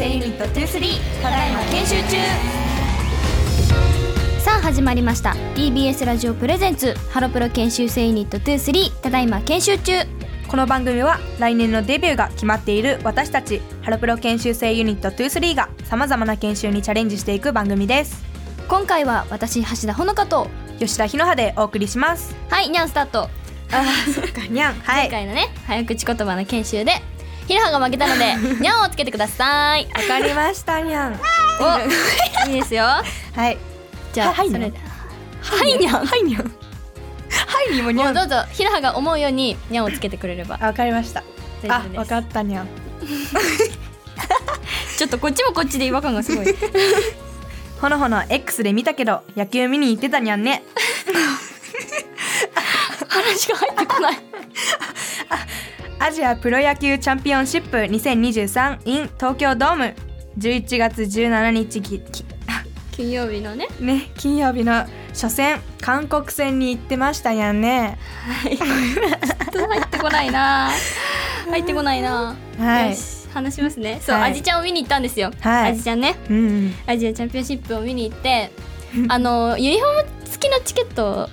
生ユニット23ただいま研修中。さあ始まりました。TBS ラジオプレゼンツハロプロ研修生ユニット23ただいま研修中。この番組は来年のデビューが決まっている私たちハロプロ研修生ユニット23がさまざまな研修にチャレンジしていく番組です。今回は私橋田ほのかと吉田ひのはでお送りします。はいニャンスタート。あーそっかにゃんはい。前回のね早口言葉の研修でひろはが負けたので ニャンをつけてください。わかりましたにゃんおいいですよ。はい。じゃあははいそれにはいにゃんはいにゃんはいにもにゃんどうぞひろはが思うようにニャンをつけてくれれば。あわかりました。あわかったにゃんちょっとこっちもこっちで違和感がすごい。ほのほの X で見たけど野球見に行ってたにゃんね。話が入ってこないアジアプロ野球チャンピオンシップ 2023in 東京ドーム。11月17日きき 金曜日のね。ね金曜日の初戦韓国戦に行ってましたやんね。ちょっと入ってこないな。入ってこないな、はい。話しますね。そう、はい。アジちゃんを見に行ったんですよ、はい。アジちゃんね。うん。アジアチャンピオンシップを見に行ってあのユニフォーム付きのチケット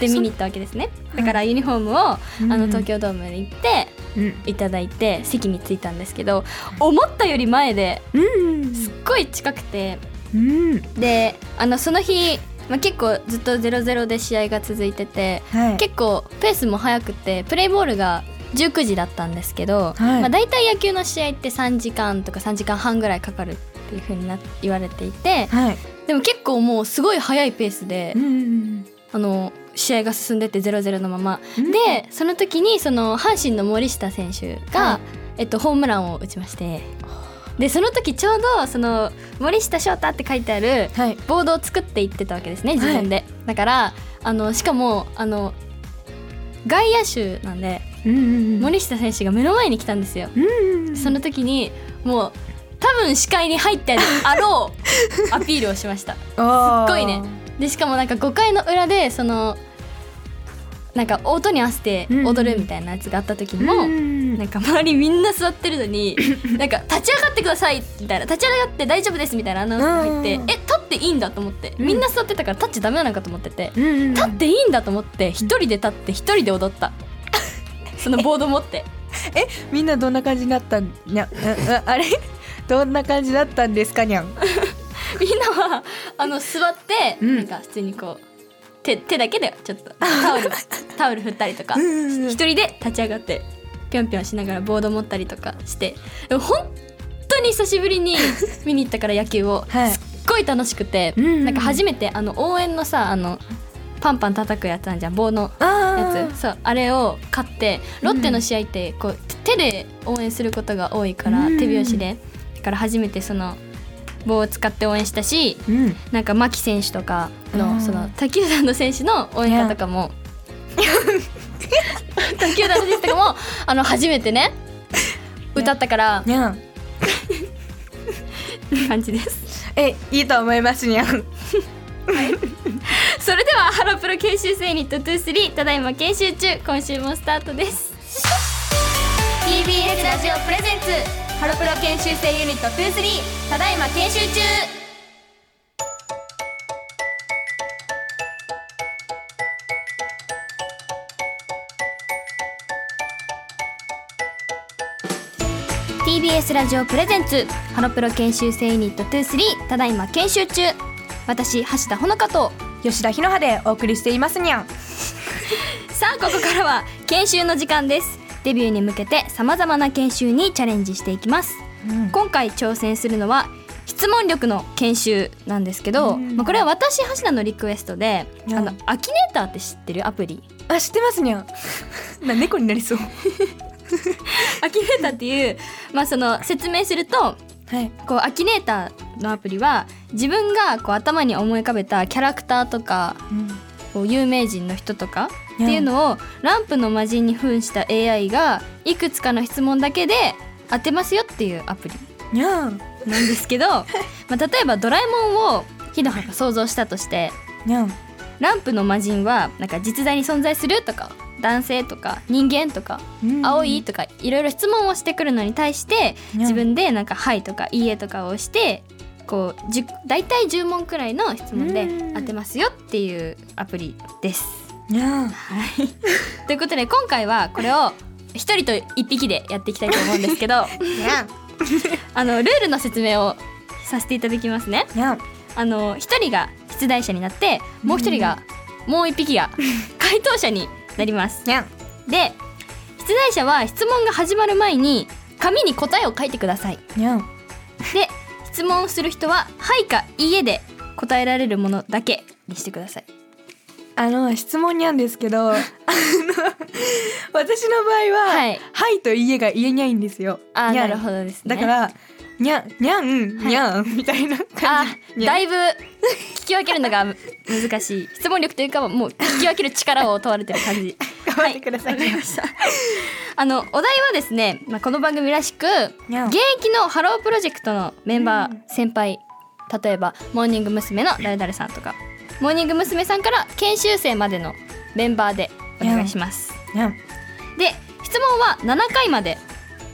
で見に行ったわけですね。だからユニフォームを、あの東京ドームに行ってうん。いただいて席に着いたんですけど思ったより前でうん。すっごい近くてうん。であのその日、まあ、結構ずっと0-0で試合が続いててはい。結構ペースも速くてプレーボールが19時だったんですけど、はい。まあ、大体野球の試合って3時間とか3時間半ぐらいかかるっていう風にな言われていてはい。でも結構もうすごい速いペースで、うんあの試合が進んでて0-0のまま、うん。でその時にその阪神の森下選手が、はい。えっと、ホームランを打ちまして。でその時ちょうどその森下翔太って書いてあるはい。ボードを作っていってたわけですね自分で、だからあのしかもあの外野手なんでうんうん森下選手が目の前に来たんですよ、うんその時にもう多分視界に入ってあろうアピールをしました。すっごいねでしかもなんか5回の裏でそのなんか音に合わせて踊るみたいなやつがあった時にも、うん。なんか周りみんな座ってるのに なんか立ち上がってくださいみたいな立ち上がって大丈夫ですみたいなアナウンスが入ってうん。え立っていいんだと思ってうん。みんな座ってたから立っちゃダメなのかと思っててうんうん立っていいんだと思って一人で立って一人で踊った。そのボード持って。みんなどんな感じになったんにゃあれ？どんな感じだったんですかにゃん みんなはあの座って、うん。なんか普通にこう手手だけでちょっとタオル タオル振ったりとかうん一人で立ち上がってぴょんぴょんしながらボード持ったりとかしてでも本当に久しぶりに 見に行ったから野球を、はい。すっごい楽しくて、うんうんなんか初めてあの応援のさあのパンパン叩くやつあんじゃん棒のあやつ。そうあれを買ってロッテの試合ってこう手で応援することが多いから、うん。手拍子で。だから初めてその棒を使って応援したしうん。なんか牧選手とかうんのその他球団の選手の応援歌とかも 他球団の選手とかもあの初めてね歌ったからにゃん感じです。えいいと思いますにゃん。それではハロプロ研修生ユニット23ただいま研修中。今週もスタートです。TBS ラジオプレゼンツハロプロ研修生ユニット23ただいま研修中。ラジオプレゼンツハロプロ研修生ユニット23ただいま研修中。私橋田ほのかと吉田ひのはでお送りしていますにゃん。さあここからは研修の時間ですデビューに向けてさまざまな研修にチャレンジしていきます。今回挑戦するのは質問力の研修なんですけど、うん。まあ、これは私橋田のリクエストで、うん。あのアキネーターって知ってる？アプリ？あ知ってますにゃん。な猫になりそう。アキネーターっていう、まあ、その説明するとはい。こうアキネーターのアプリは自分がこう頭に思い浮かべたキャラクターとかこう有名人の人とかっていうのをランプの魔人に扮した AI がいくつかの質問だけで当てますよっていうアプリ。なんですけど、まあ、例えばドラえもんをひのはが想像したとしてランプの魔人はなんか実在に存在するとか男性とか人間とかうん。青いとかいろいろ質問をしてくるのに対してうん自分でなんか「はい」とか「いいえ」とかをしてこうじゅ大体10問くらいの質問でうん。当てますよっていうアプリです。はい、ということで今回はこれを一人と一匹でやっていきたいと思うんですけどあのルールの説明をさせていただきますね。あの一人が出題者になってもう一人が、もう一匹が回答者になります。で出題者は質問が始まる前に紙に答えを書いてください。で質問する人は「はい」か「いいえ」で答えられるものだけにしてください。あの質問にゃんですけど あの私の場合ははい。はいといいえが言えないんですよ。あなん。るほどですね。だからにゃんにゃんはい。にゃんみたいなあ感じだいぶ聞き分けるのが難しい。質問力というかもう聞き分ける力を問われてる感じ。頑張ってくださいわかりました。あのお題はですね、まあ、この番組らしく現役のハロープロジェクトのメンバー、うん。先輩例えばモーニング娘。の誰々さんとかモーニング娘。さんから研修生までのメンバーでお願いします。で質問は7回まで。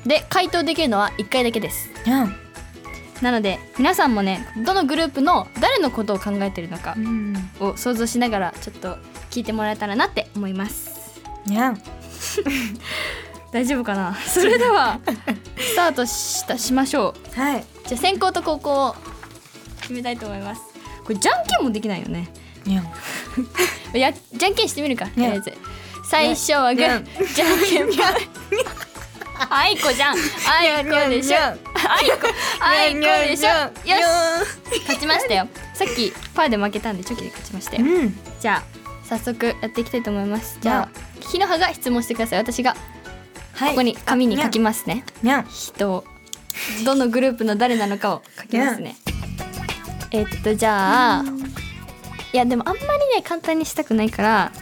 で回答できるのは1回だけです。なので皆さんもねどのグループの誰のことを考えてるのかうん。を想像しながらちょっと聞いてもらえたらなって思いますにゃん大丈夫かな？それではスタートしたしましょう。はい。じゃあ先行と後攻を決めたいと思います。これじゃんけんもできないよね。にゃんや じゃんけんしてみるか。とりあえず。最初はグー。じゃんけんぽんあいこじゃん。あいこでしょ。あいこ。あいこでしょ。よし。勝ちましたよ。さっきパーで負けたんでチョキで勝ちましたよ。うん。じゃあ早速やっていきたいと思います。じゃあ日の葉が質問してください。私がはい。ここに紙に書きますね。にゃん。人をどのグループの誰なのかを書きますね。えっとじゃあいやでもあんまりね簡単にしたくないから、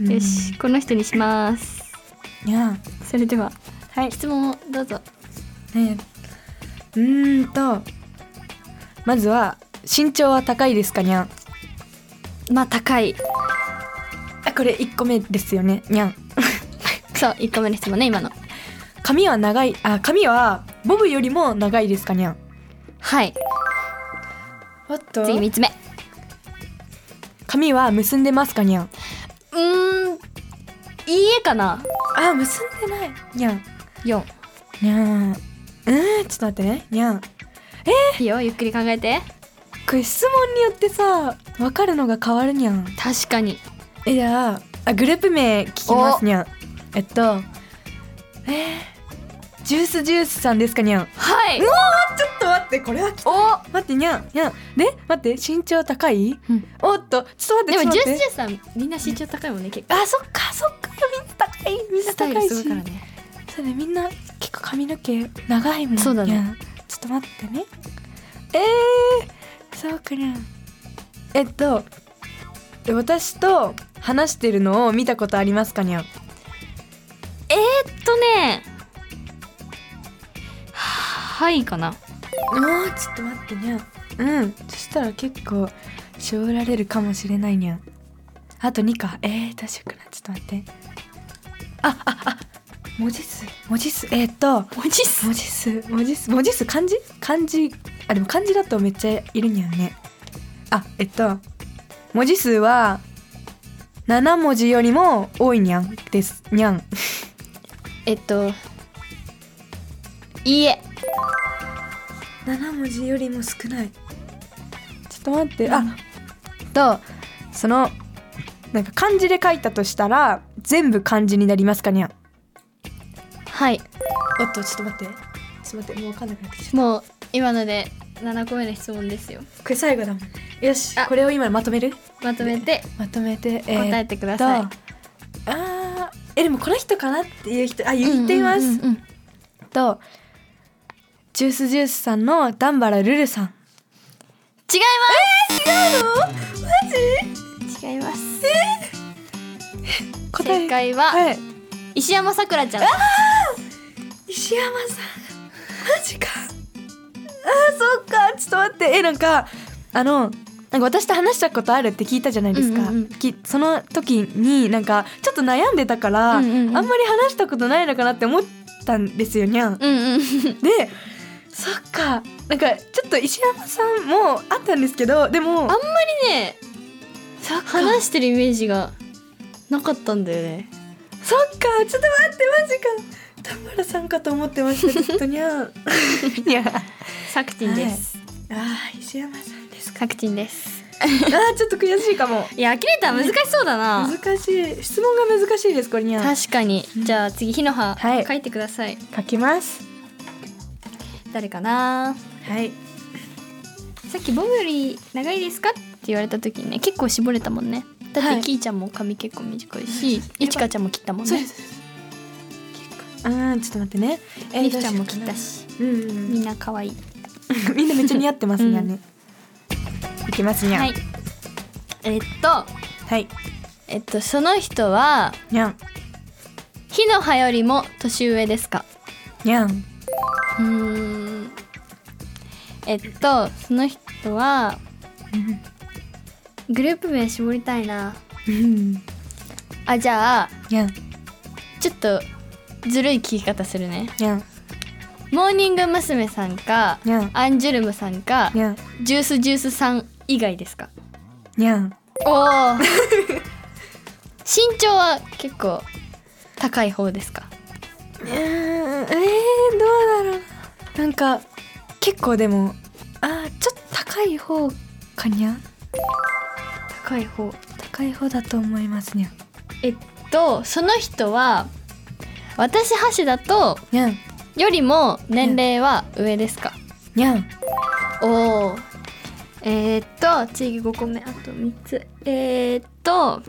よしこの人にします。にゃん。それでははい。質問をどうぞ。ねうーんとまずは身長は高いですかにゃん？まあ高い。あこれ1個目ですよね。にゃんそう1個目の質問ね今の。髪は長い。あ髪はボブよりも長いですかにゃんはい。おっと次3つ目。髪は結んでますかにゃんうーんいいえかな？あ結んでない。にゃん。4にゃんうーんちょっと待ってね。にゃんいいよゆっくり考えてこれ質問によってさ分かるのが変わるにゃん。確かに。えじゃああグループ名聞きますにゃん。えっとえー、ジュースジュースさんですかにゃん。はい。うわーちょっと待ってこれはきお。待ってにゃんにゃん。で待って身長高い、うん。おっとちょっと待ってでもジュースジュースさんみんな身長高いもんね結構。あそっかそっかみんな高い。みんな高いし。そうねみんな結構髪の毛長いもんそうだね。ちょっと待ってね。えー、そうかにゃんえっとで私と話してるのを見たことありますかにゃん？えー、っとね。はいかな。もうちょっと待ってにゃん。うん。そしたら結構絞られるかもしれないにゃん。あと2か。えー、どうしようかなちょっと待って。あああ文字数文字数えー、っと文字数？文字数文字数文字数漢字？漢字あでも漢字だとめっちゃいるんね。あえっと文字数は7文字よりも多いにゃんです。にゃん。えっといいえ。7文字よりも少ない。ちょっと待って、あとそのなんか漢字で書いたとしたら全部漢字になりますかにゃん？はい。おっとちょっと待って。ちょっと待ってもう分かんなくなってきちゃっもう今ので7個目の質問ですよ。たこれ最後だもん。ねよしあ。これを今まとめる？まとめて。まとめて、えー答えてください、とあーえでもこの人かなっていう人あ言ってみます、うんうんうんうんとジュースジュースさんのダンバラルルさん。違います。違うの？マジ？違います。答え。正解は、はい。石山さくらちゃん石山さん。マジか。あーそっか。ちょっと待って。えなんかあのなんか私と話したことあるって聞いたじゃないですか、うんうんうん。きその時になんかちょっと悩んでたから、うんうんうん。あんまり話したことないのかなって思ったんですよにゃん。うんうん。でそっか。なんかちょっか石山さんもあったんですけどでもあんまりね話してるイメージがなかったんだよね。そっか。ちょっと待ってマジか田村さんかと思ってましたずっとにゃんいやサクチンです、あー石山さんですか。サクチンです。あーちょっと悔しいかも。いやアキネーター難しそうだな。難しい。質問が難しいですこれにゃん確かに。じゃあ次火の葉、はい。書いてください。書きます。誰かな？はい。さっきボブより長いですか？って言われた時にね結構絞れたもんね。だって、はい。キーちゃんも髪結構短いし、うんいちかちゃんも切ったもんね。そうです結構うんちょっと待ってね。みふちゃんも切ったし。うんうん。みんな可愛い。みんなめっちゃ似合ってますにゃん。ね、いきますにゃん。はい。えっと。はい。えっとその人はにゃん。火の葉よりも年上ですか？にゃん。うーん。えっとその人はグループ名絞りたいな。うん。あじゃあにゃん。ちょっとずるい聞き方するね。にゃん。モーニング娘。さんかにゃん。アンジュルムさんかにゃん。ジュースジュースさん以外ですか？にゃん。おお 身長は結構高い方ですか？うーんえー、どうだろう。なんか結構でもあーちょっと高い方かにゃ？高い方。高い方だと思いますにゃ。えっとその人は私橋だとにゃんよりも年齢は上ですか、にゃんおおえー、っと次5個目あと3つ。えー、っと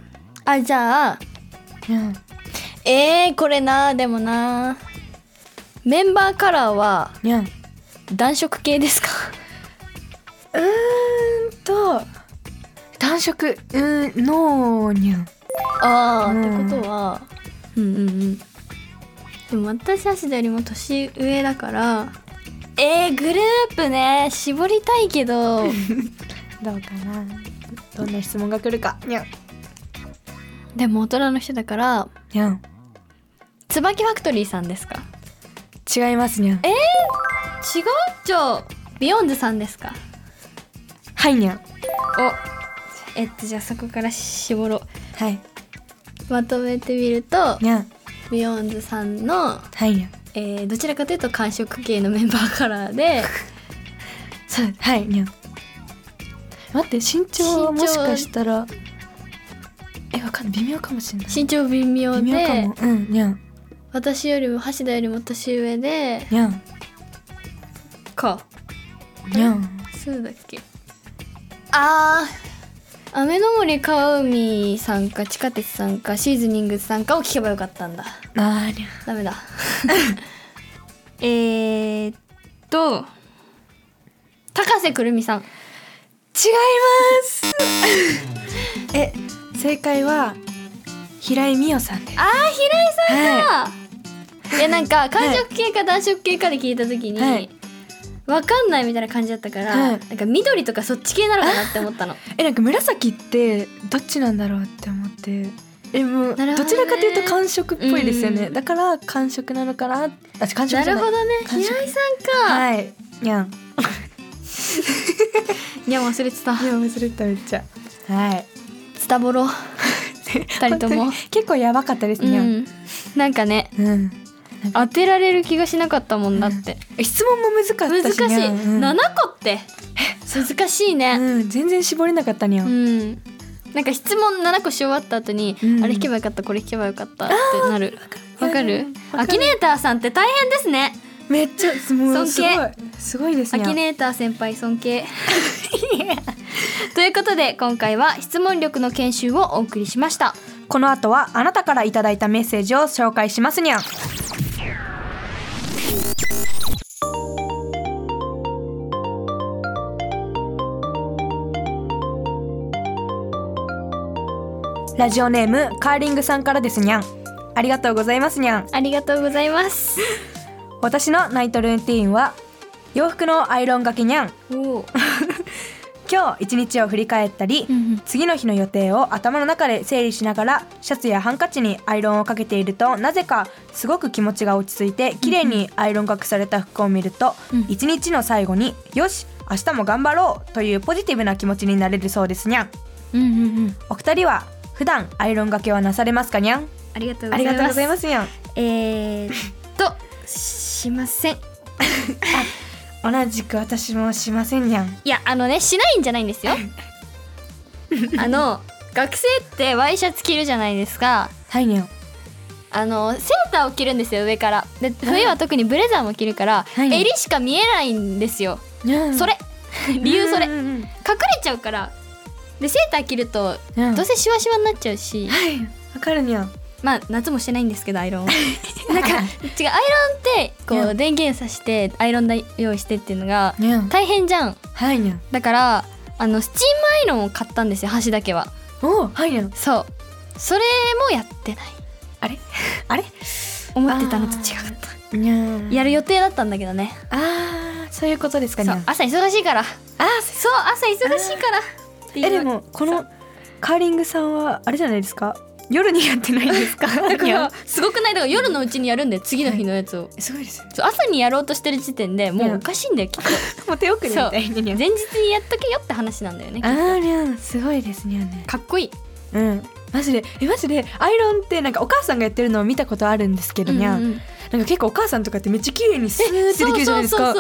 あじゃあにゃんえー、これなでもな。メンバーカラーはにゃんう暖色系ですか？ーんと暖色。うーんノーにゃんあー、うん。ってことはうんうんうんでも私足よりも年上だから。えー、グループね。絞りたいけど。どうかな。どんな質問が来るか。にゃん。でも大人の人だから。にゃん。椿ファクトリーさんですか？違いますにゃん。違う？じゃあビヨンズさんですか？はいにゃん。お。えっとじゃあそこから絞ろう。はい。まとめてみると。にゃんビヨンズさんの、はい。えーどちらかというと寒色系のメンバーカラーで。そうはい。にゃん待って身長はもしかしたらえわかんない。微妙かもしれない。身長微妙微妙でかも。うんにゃん私よりも橋田よりも年上でにゃんか。にゃんそうだっけ。あー雨の森かうみさんか地下鉄さんかシーズニングさんかを聞けばよかったんだ。あーにゃ。んダメだ。えーっと高瀬くるみさん。違います。え正解は平井美桜さんです。あー平井さんはだ、い、やなんか寒色系か暖色系かで聞いた時に、はいわかんないみたいな感じだったから、はい。なんか緑とかそっち系なのかなって思ったの。えなんか紫ってどっちなんだろうって思って。えもうね。どちらかというと寒色っぽいですよね、うんだから寒色なのかな？あ寒色なるほどね。平井さんか、はい。にゃん。いや忘れてた。いや忘れためっちゃ。はい。スタボロ。二人とも。結構やばかったですね、うん。なんかね。うん当てられる気がしなかったもんだって、質問も難かったし難しい、うん。7個って。難しいね。うん、全然絞れなかったにゃ、うん。んなんか質問7個し終わった後に、うん。あれ引けばよかったこれ引けばよかったってなる。わかる。わかる？アキネーターさんって大変ですね。めっちゃ尊敬。すごい。すごいですねアキネーター先輩尊敬。ということで今回は質問力の研修をお送りしました。この後はあなたからいただいたメッセージを紹介しますにゃラジオネームカーリングさんからですにゃん。ありがとうございますにゃん。ありがとうございます。私のナイトルーティーンは洋服のアイロンがけにゃん。今 今日一日を振り返ったり、うんうん。次の日の予定を頭の中で整理しながらシャツやハンカチにアイロンをかけているとなぜかすごく気持ちが落ち着いて綺麗にアイロンがけされた服を見ると、うん。一日の最後によし明日も頑張ろうというポジティブな気持ちになれるそうですにゃん。うんうんうん。お二人は普段アイロンがけはなされますかにゃん？ありがとうごあざいます。りがとうございますにゃん。えー、っとしません。同じく私もしませんにゃん。いやあのねしないんじゃないんですよ。あの学生ってワイシャツ着るじゃないですか。はいにゃん。あのセーターを着るんですよ上から。で冬は特にブレザーも着るから、はい。襟しか見えないんですよ、それ。理由それ。うんうんうん。隠れちゃうからでセーター着るとどうせシワシワになっちゃうし。はい。わかるにゃ。んまあ夏もしてないんですけどアイロンを なんか違うアイロンってこううん。電源さしてアイロン台用意してっていうのが大変じゃん。はいにゃ。んだからあのスチームアイロンを買ったんですよ端だけは。おはいにゃ。んそう。それもやってない。あれ？あれ？思ってたのと違った。にゃんやる予定だったんだけどね。あーそういうことですかにゃ。そうん朝忙しいから。あそう朝忙しいからっていうえでもこのカーリングさんはあれじゃないですか？夜にやってないんですか？だからんすごくない？だから夜のうちにやるんで次の日のやつを。すごいです朝にやろうとしてる時点でもうおかしいんだよきっと。もう手遅れみたいに。前日にやっとけよって話なんだよねあーにゃんすごいですねかっこいい。うん。マジで。えマジでアイロンってなんかお母さんがやってるのを見たことあるんですけどにゃん、うんうんなんか結構お母さんとかってめっちゃ綺麗にスーってできるじゃないですか。あれ？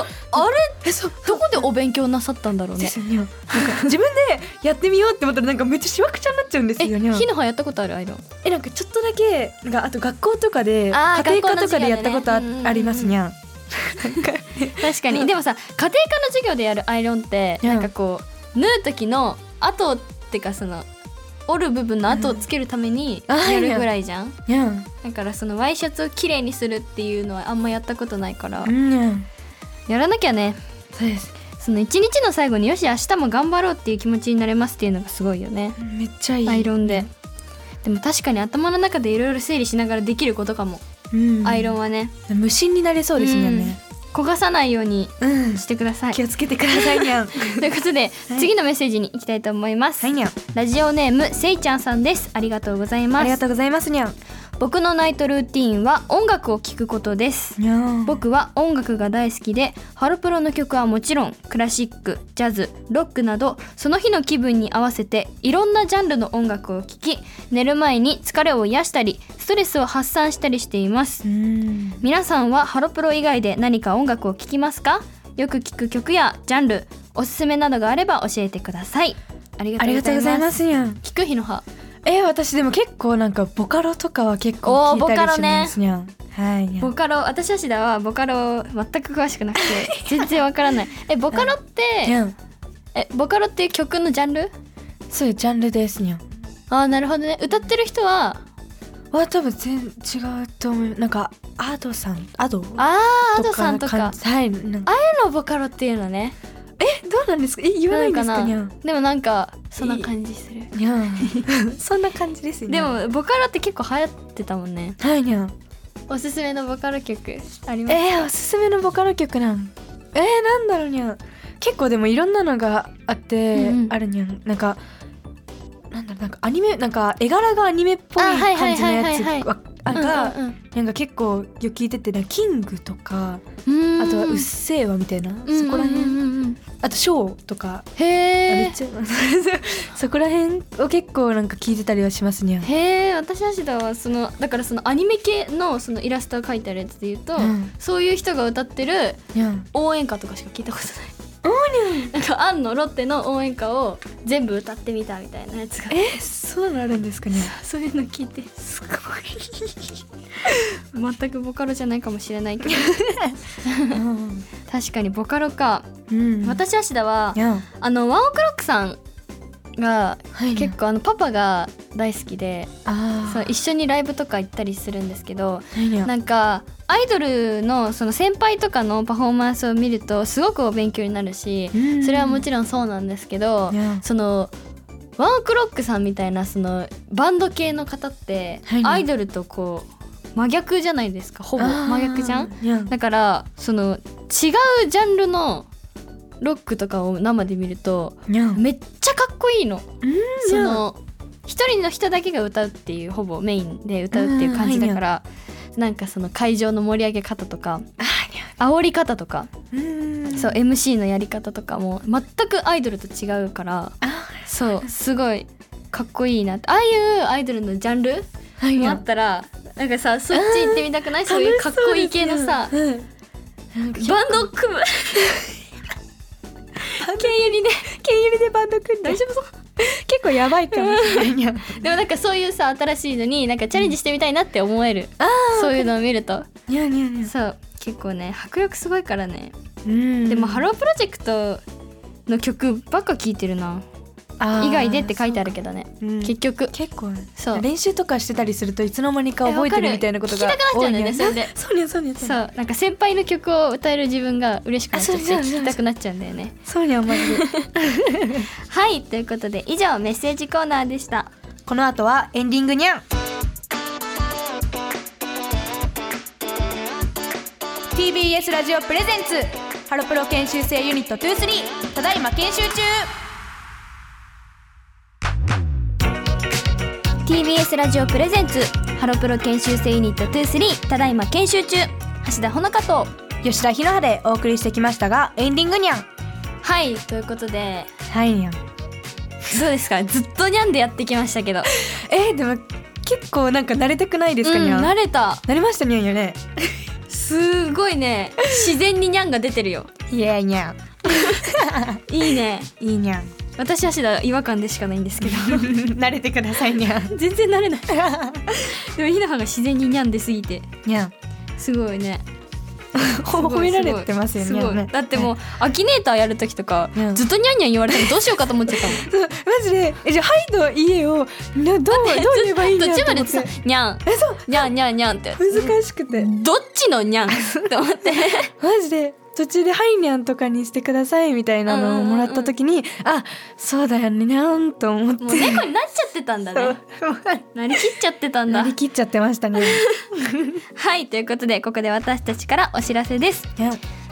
えそうどこ？でお勉強なさったんだろうね。自分でやってみようって思ったらなんかめっちゃしわくちゃになっちゃうんですえよ火の葉やったことある？アイロン。えなんかちょっとだけなんかあと学校とかで家庭科とかでやったことあ,、りますにゃん。確かに。でもさ家庭科の授業でやるアイロンってうんなんかこう縫う時の後ってかその折る部分の後をつけるためにやるぐらいじゃん？だからそのワイシャツをきれいにするっていうのはあんまやったことないから。やらなきゃね。そうですその一日の最後によし明日も頑張ろうっていう気持ちになれますっていうのがすごいよね。めっちゃいい。アイロンで。でも確かに頭の中でいろいろ整理しながらできることかも、うん。アイロンはね。無心になれそうですにゃん。ね焦がさないようにうん。してください。気をつけてくださいにゃん。ということで、次のメッセージに行きたいと思います、はいラジオネームせいちゃんさんです。ありがとうございます。ありがとうございますにゃん僕のナイトルーティーンは音楽を聴くことです。僕は音楽が大好きでハロプロの曲はもちろんクラシックジャズロックなどその日の気分に合わせていろんなジャンルの音楽を聴き寝る前に疲れを癒したりストレスを発散したりしています。うん。皆さんはハロプロ以外で何か音楽を聴きますか？よく聴く曲やジャンルおすすめなどがあれば教えてください。ありがとうございます。聞く日の葉えー、私でも結構なんかボカロとかは結構聞いたりしボカロね。ますにゃん。はいボカロ私芦田はボカロ全く詳しくなくて 全然わからない。えボカロって えボカロっていう曲のジャンル？そういうジャンルですにゃん。あーなるほどね。歌ってる人は？は多分全然違うと思う。なんかアドさん。アド？あーアドさんとか。はいなんか。あれのボカロっていうのねえどうなんですか？え言わないんですか？なにゃんでもなんかそんな感じする。にゃんそんな感じですよでもボカロって結構流行ってたもんね。はいにゃんおすすめのボカロ曲ありますえー、おすすめのボカロ曲なん？えー、なんだろうにゃん結構でもいろんなのがあって、うんうん。あるにゃんなんかなんだろうなんかアニメなんか絵柄がアニメっぽい感じのやつが、なんか結構よく聞いててキングとかうん。あとは「うっせぇわ」みたいな、そこら辺、あと「ショー」とか、へえ そこら辺を結構なんか聞いてたりはしますにゃん。へえ私芦田はそのだからそのアニメ系のそのイラストが描いてあるやつで言うと、うん。そういう人が歌ってる応援歌とかしか聞いたことないなんかアンのロッテの応援歌を全部歌ってみたみたいなやつが。えそうなるんですかにゃんそういうの聞いて。すごい。全くボカロじゃないかもしれないけど。確かにボカロか、うん、私芦田はあのワンオクロックさんがはい結構あのパパが大好きであそう一緒にライブとか行ったりするんですけどなんかアイドルのその先輩とかのパフォーマンスを見るとすごくお勉強になるしそれはもちろんそうなんですけどそのワンオクロックさんみたいなそのバンド系の方ってはいアイドルとこう真逆じゃないですかほぼ真逆じゃん？だからその違うジャンルのロックとかを生で見るとめっちゃかっこいいの。うんその一人の人だけが歌うっていうほぼメインで歌うっていう感じだから、なんかその会場の盛り上げ方とか煽り方とか、そう MC のやり方とかも全くアイドルと違うからあそうすごいかっこいいなって。ああいうアイドルのジャンルもあったらなんかさそっち行ってみたくない？そういうかっこいい系のさバンド組む 経由にね経由でバンド組んで。大丈夫そう。結構やばいかもしれないでもなんかそういうさ新しいのになんかチャレンジしてみたいなって思える、そういうのを見ると。にゃんにゃんにゃんそう。結構ね迫力すごいからね、うん。でもハロープロジェクトの曲ばっか聴いてるな以外でって書いてあるけどね。うん結局。結構そう。練習とかしてたりするといつの間にか覚えてるみたいなことがえわかる。聞きたくなっちゃうんだよね多いそれで。そうにゃんそうにゃんそそう。なんか先輩の曲を歌える自分が嬉しくなっちゃって聴きたくなっちゃうんだよね。そうにゃんマジではいということで以上メッセージコーナーでした。この後はエンディングにゃん TBS ラジオプレゼンツ。ハロプロ研修生ユニット23ただいま研修中 TBS ラジオプレゼンツ。ハロプロ研修生ユニット23ただいま研修中。橋田ほのかと。吉田ひのはでお送りしてきましたがエンディングにゃんはいということで。はいにゃんどうですか？ずっとにゃんでやってきましたけど。えー、でも結構なんか慣れたくないですか、うんにゃん慣れた。慣れましたにゃんよね？すごいね。自然ににゃんが出てるよ。いやにゃんいいね。いいにゃん私橋田違和感でしかないんですけど。慣れてくださいにゃん。全然慣れない。でもひなはが自然ににゃん出すぎて。にゃん。すごいね。褒められてますよすごいにゃんね。だってもうアキネーターやる時とか、うん。ずっとにゃんにゃん言われたらどうしようかと思っちゃったもん。そうマジで。えじゃあ「はい」と「いいえ」をなどうどう言えばいいん途やと思って。中までさ「にゃんえそう。にゃんにゃんにゃん」って。難しくて。どっちのにゃんって思って。マジで途中で「はいにゃん」とかにしてくださいみたいなのをもらった時に、あそうだよねにゃんと思ってもう猫になっちゃってたんだね。なりきっちゃってたんだ。なりきっちゃってましたね。はいということでここで私たちからお知らせです。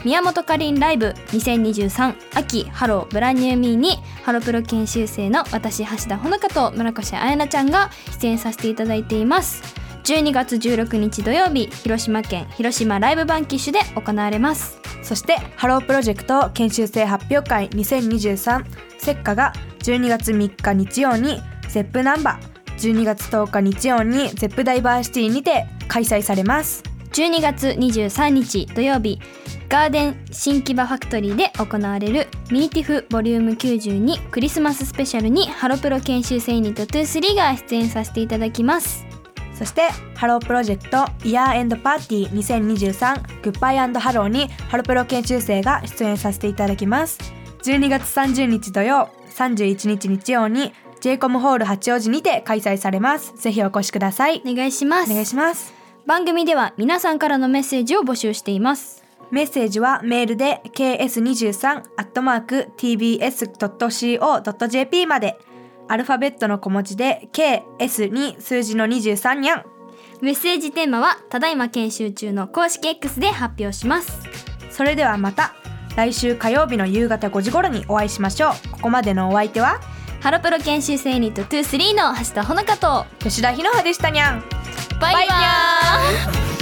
宮本かりんライブ2023秋ハローブランニューミーにハロプロ研修生の私橋田ほのかと村越彩菜ちゃんが出演させていただいています12月16日土曜日広島県広島ライブバンキッシュで行われます。そしてハロープロジェクト研修生発表会2023セッカが12月3日日曜に Zepp なんば。12月10日日曜に Zepp ダイバーシティにて開催されます。12月23日土曜日ガーデン新木場ファクトリーで行われるミニティフボリューム92クリスマススペシャルにハロプロ研修生ユニット23が出演させていただきます。そしてハロープロジェクトイヤーエンドパーティー2023グッバイハローにハロプロ研修生が出演させていただきます。12月30日土曜31日日曜に j コムホール八王子にて開催されます。ぜひお越しください。お願いします。お願いします。番組では皆さんからのメッセージを募集しています。メッセージはメールで ks23-tbs.co.jp までアルファベットの小文字で ks に数字の23にゃんメッセージテーマはただいま研修中の公式 X で発表します。それではまた来週火曜日の夕方5時頃にお会いしましょう。ここまでのお相手はハロプロ研修生ユニット23の橋田ほのかと吉田ひのはでしたにゃんバイババイ。バイ